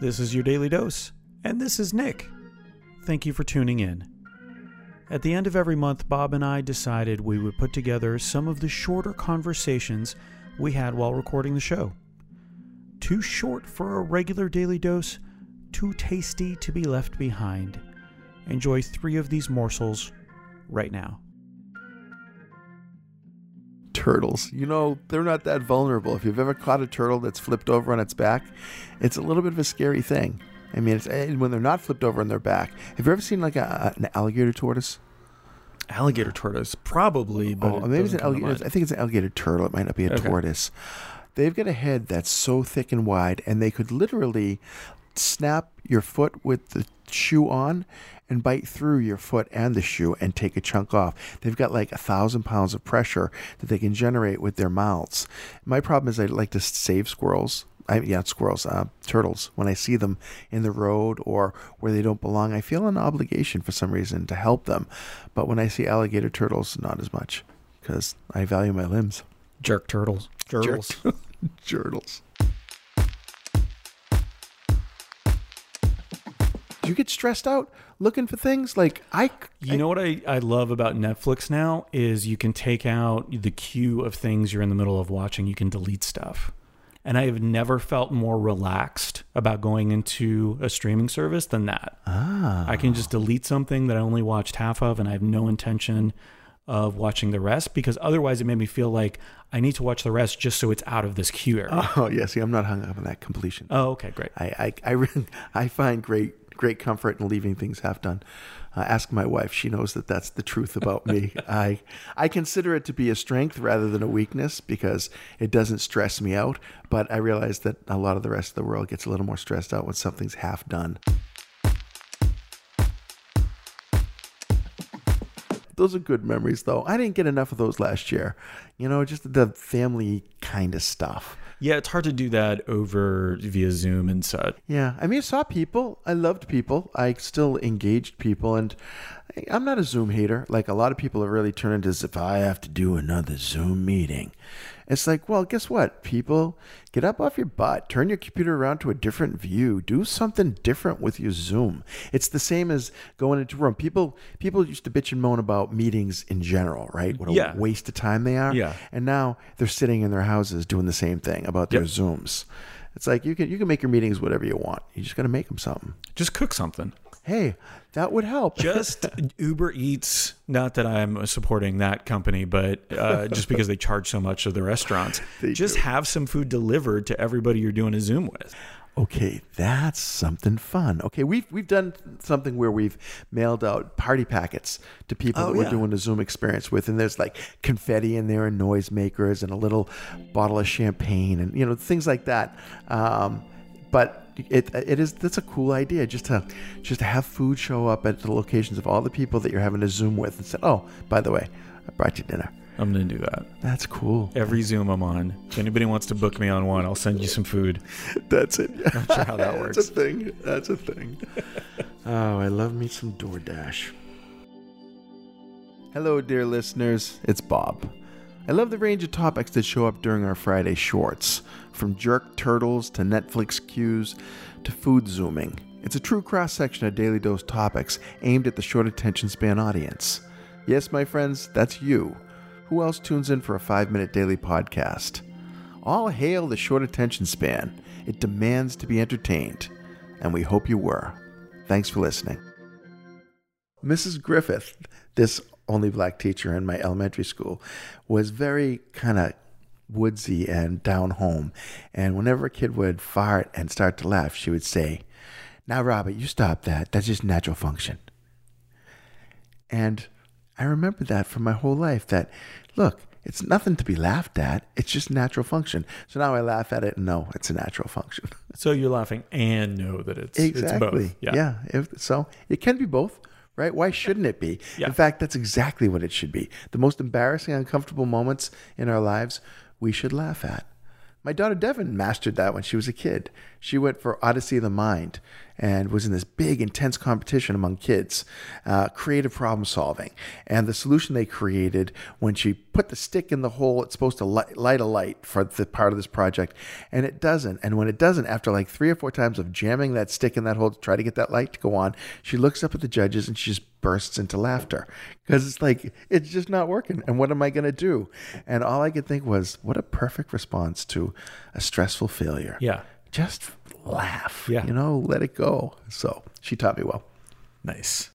This is your daily dose, and this is Nick. Thank you for tuning in. At the end of every month, Bob and I decided we would put together some of the shorter conversations we had while recording the show. Too short for a regular daily dose, too tasty to be left behind. Enjoy three of these morsels right now. Turtles. You know, they're not that vulnerable. If you've ever caught a turtle that's flipped over on its back, it's a little bit of a scary thing. I mean, it's and when they're not flipped over on their back. Have you ever seen like a, an alligator tortoise? Alligator tortoise, probably, but Oh, it maybe it's an alligator. I think it's an alligator turtle. It might not be a Okay. tortoise. They've got a head that's so thick and wide, and they could literally snap your foot with the shoe on and bite through your foot and the shoe and take a chunk off. They've got like a thousand pounds of pressure that they can generate with their mouths. My problem is I like to save squirrels. I, yeah, squirrels, uh, turtles. When I see them in the road or where they don't belong, I feel an obligation for some reason to help them. But when I see alligator turtles, not as much because I value my limbs. Jerk turtles. Turtles. Turtles. You get stressed out looking for things like I? You know what I, I love about Netflix now is you can take out the queue of things you're in the middle of watching. You can delete stuff. And I have never felt more relaxed about going into a streaming service than that. Ah, I can just delete something that I only watched half of and I have no intention of watching the rest because otherwise it made me feel like I need to watch the rest just so it's out of this queue area. oh yeah. See, I'm not hung up on that completion. Oh, okay, great. I I I, I find great great comfort in leaving things half done. Uh, ask my wife; she knows that that's the truth about me. I I consider it to be a strength rather than a weakness because it doesn't stress me out. But I realize that a lot of the rest of the world gets a little more stressed out when something's half done. Those are good memories, though. I didn't get enough of those last year. You know, just the family kind of stuff. Yeah, it's hard to do that over via Zoom and such. Yeah, I mean, I saw people. I loved people. I still engaged people, and I'm not a Zoom hater. Like a lot of people have really turned into as if I have to do another Zoom meeting. It's like, well, guess what? People, get up off your butt, turn your computer around to a different view, do something different with your Zoom. It's the same as going into a room. People, people used to bitch and moan about meetings in general, right? What a Yeah. waste of time they are. Yeah. And now they're sitting in their houses doing the same thing about their Yep. Zooms. It's like you can you can make your meetings whatever you want. You just got to make them something. Just cook something. Hey, that would help. Just Uber Eats. Not that I'm supporting that company, but uh, just because they charge so much of the restaurants, They just do. have some food delivered to everybody you're doing a Zoom with. okay, that's something fun. Okay, we've we've done something where we've mailed out party packets to people Oh, that we're yeah. doing a Zoom experience with, and there's like confetti in there and noisemakers and a little bottle of champagne and you know things like that. Um, but it it is that's a cool idea just to just to have food show up at the locations of all the people that you're having a Zoom with and say, oh, by the way, I brought you dinner. I'm gonna do that That's cool. every Zoom I'm on. If anybody wants to book me on one, I'll send you some food. That's it. Not sure how that That's works. a thing. That's a thing. oh, I love me some DoorDash. Hello, dear listeners. It's Bob. I love the range of topics that show up during our Friday shorts, from jerk turtles to Netflix queues to food zooming. It's a true cross section of Daily Dose topics aimed at the short attention span audience. Yes, my friends, that's you. Who else tunes in for a five minute daily podcast? All hail the short attention span. It demands to be entertained, and we hope you were. Thanks for listening. Mrs. Griffith, this only black teacher in my elementary school, was very kind of woodsy and down home. And whenever a kid would fart and start to laugh, she would say, Now, Robert, you stop that. That's just natural function. And I remember that for my whole life that, look, it's nothing to be laughed at. It's just natural function. So now I laugh at it and know it's a natural function. So you're laughing and know that it's exactly. It's both. Yeah. If, so it can be both, right? Why shouldn't it be? Yeah. In fact, that's exactly what it should be. The most embarrassing, uncomfortable moments in our lives, we should laugh at. My daughter Devon mastered that when she was a kid. She went for Odyssey of the Mind, and was in this big, intense competition among kids, uh, creative problem solving. And the solution they created when she put the stick in the hole, it's supposed to light, light a light for the part of this project, and it doesn't. And when it doesn't, after like three or four times of jamming that stick in that hole to try to get that light to go on, she looks up at the judges and she just bursts into laughter because it's like it's just not working and what am i going to do and all i could think was what a perfect response to a stressful failure Yeah. Just laugh Yeah. you know let it go so she taught me well Nice.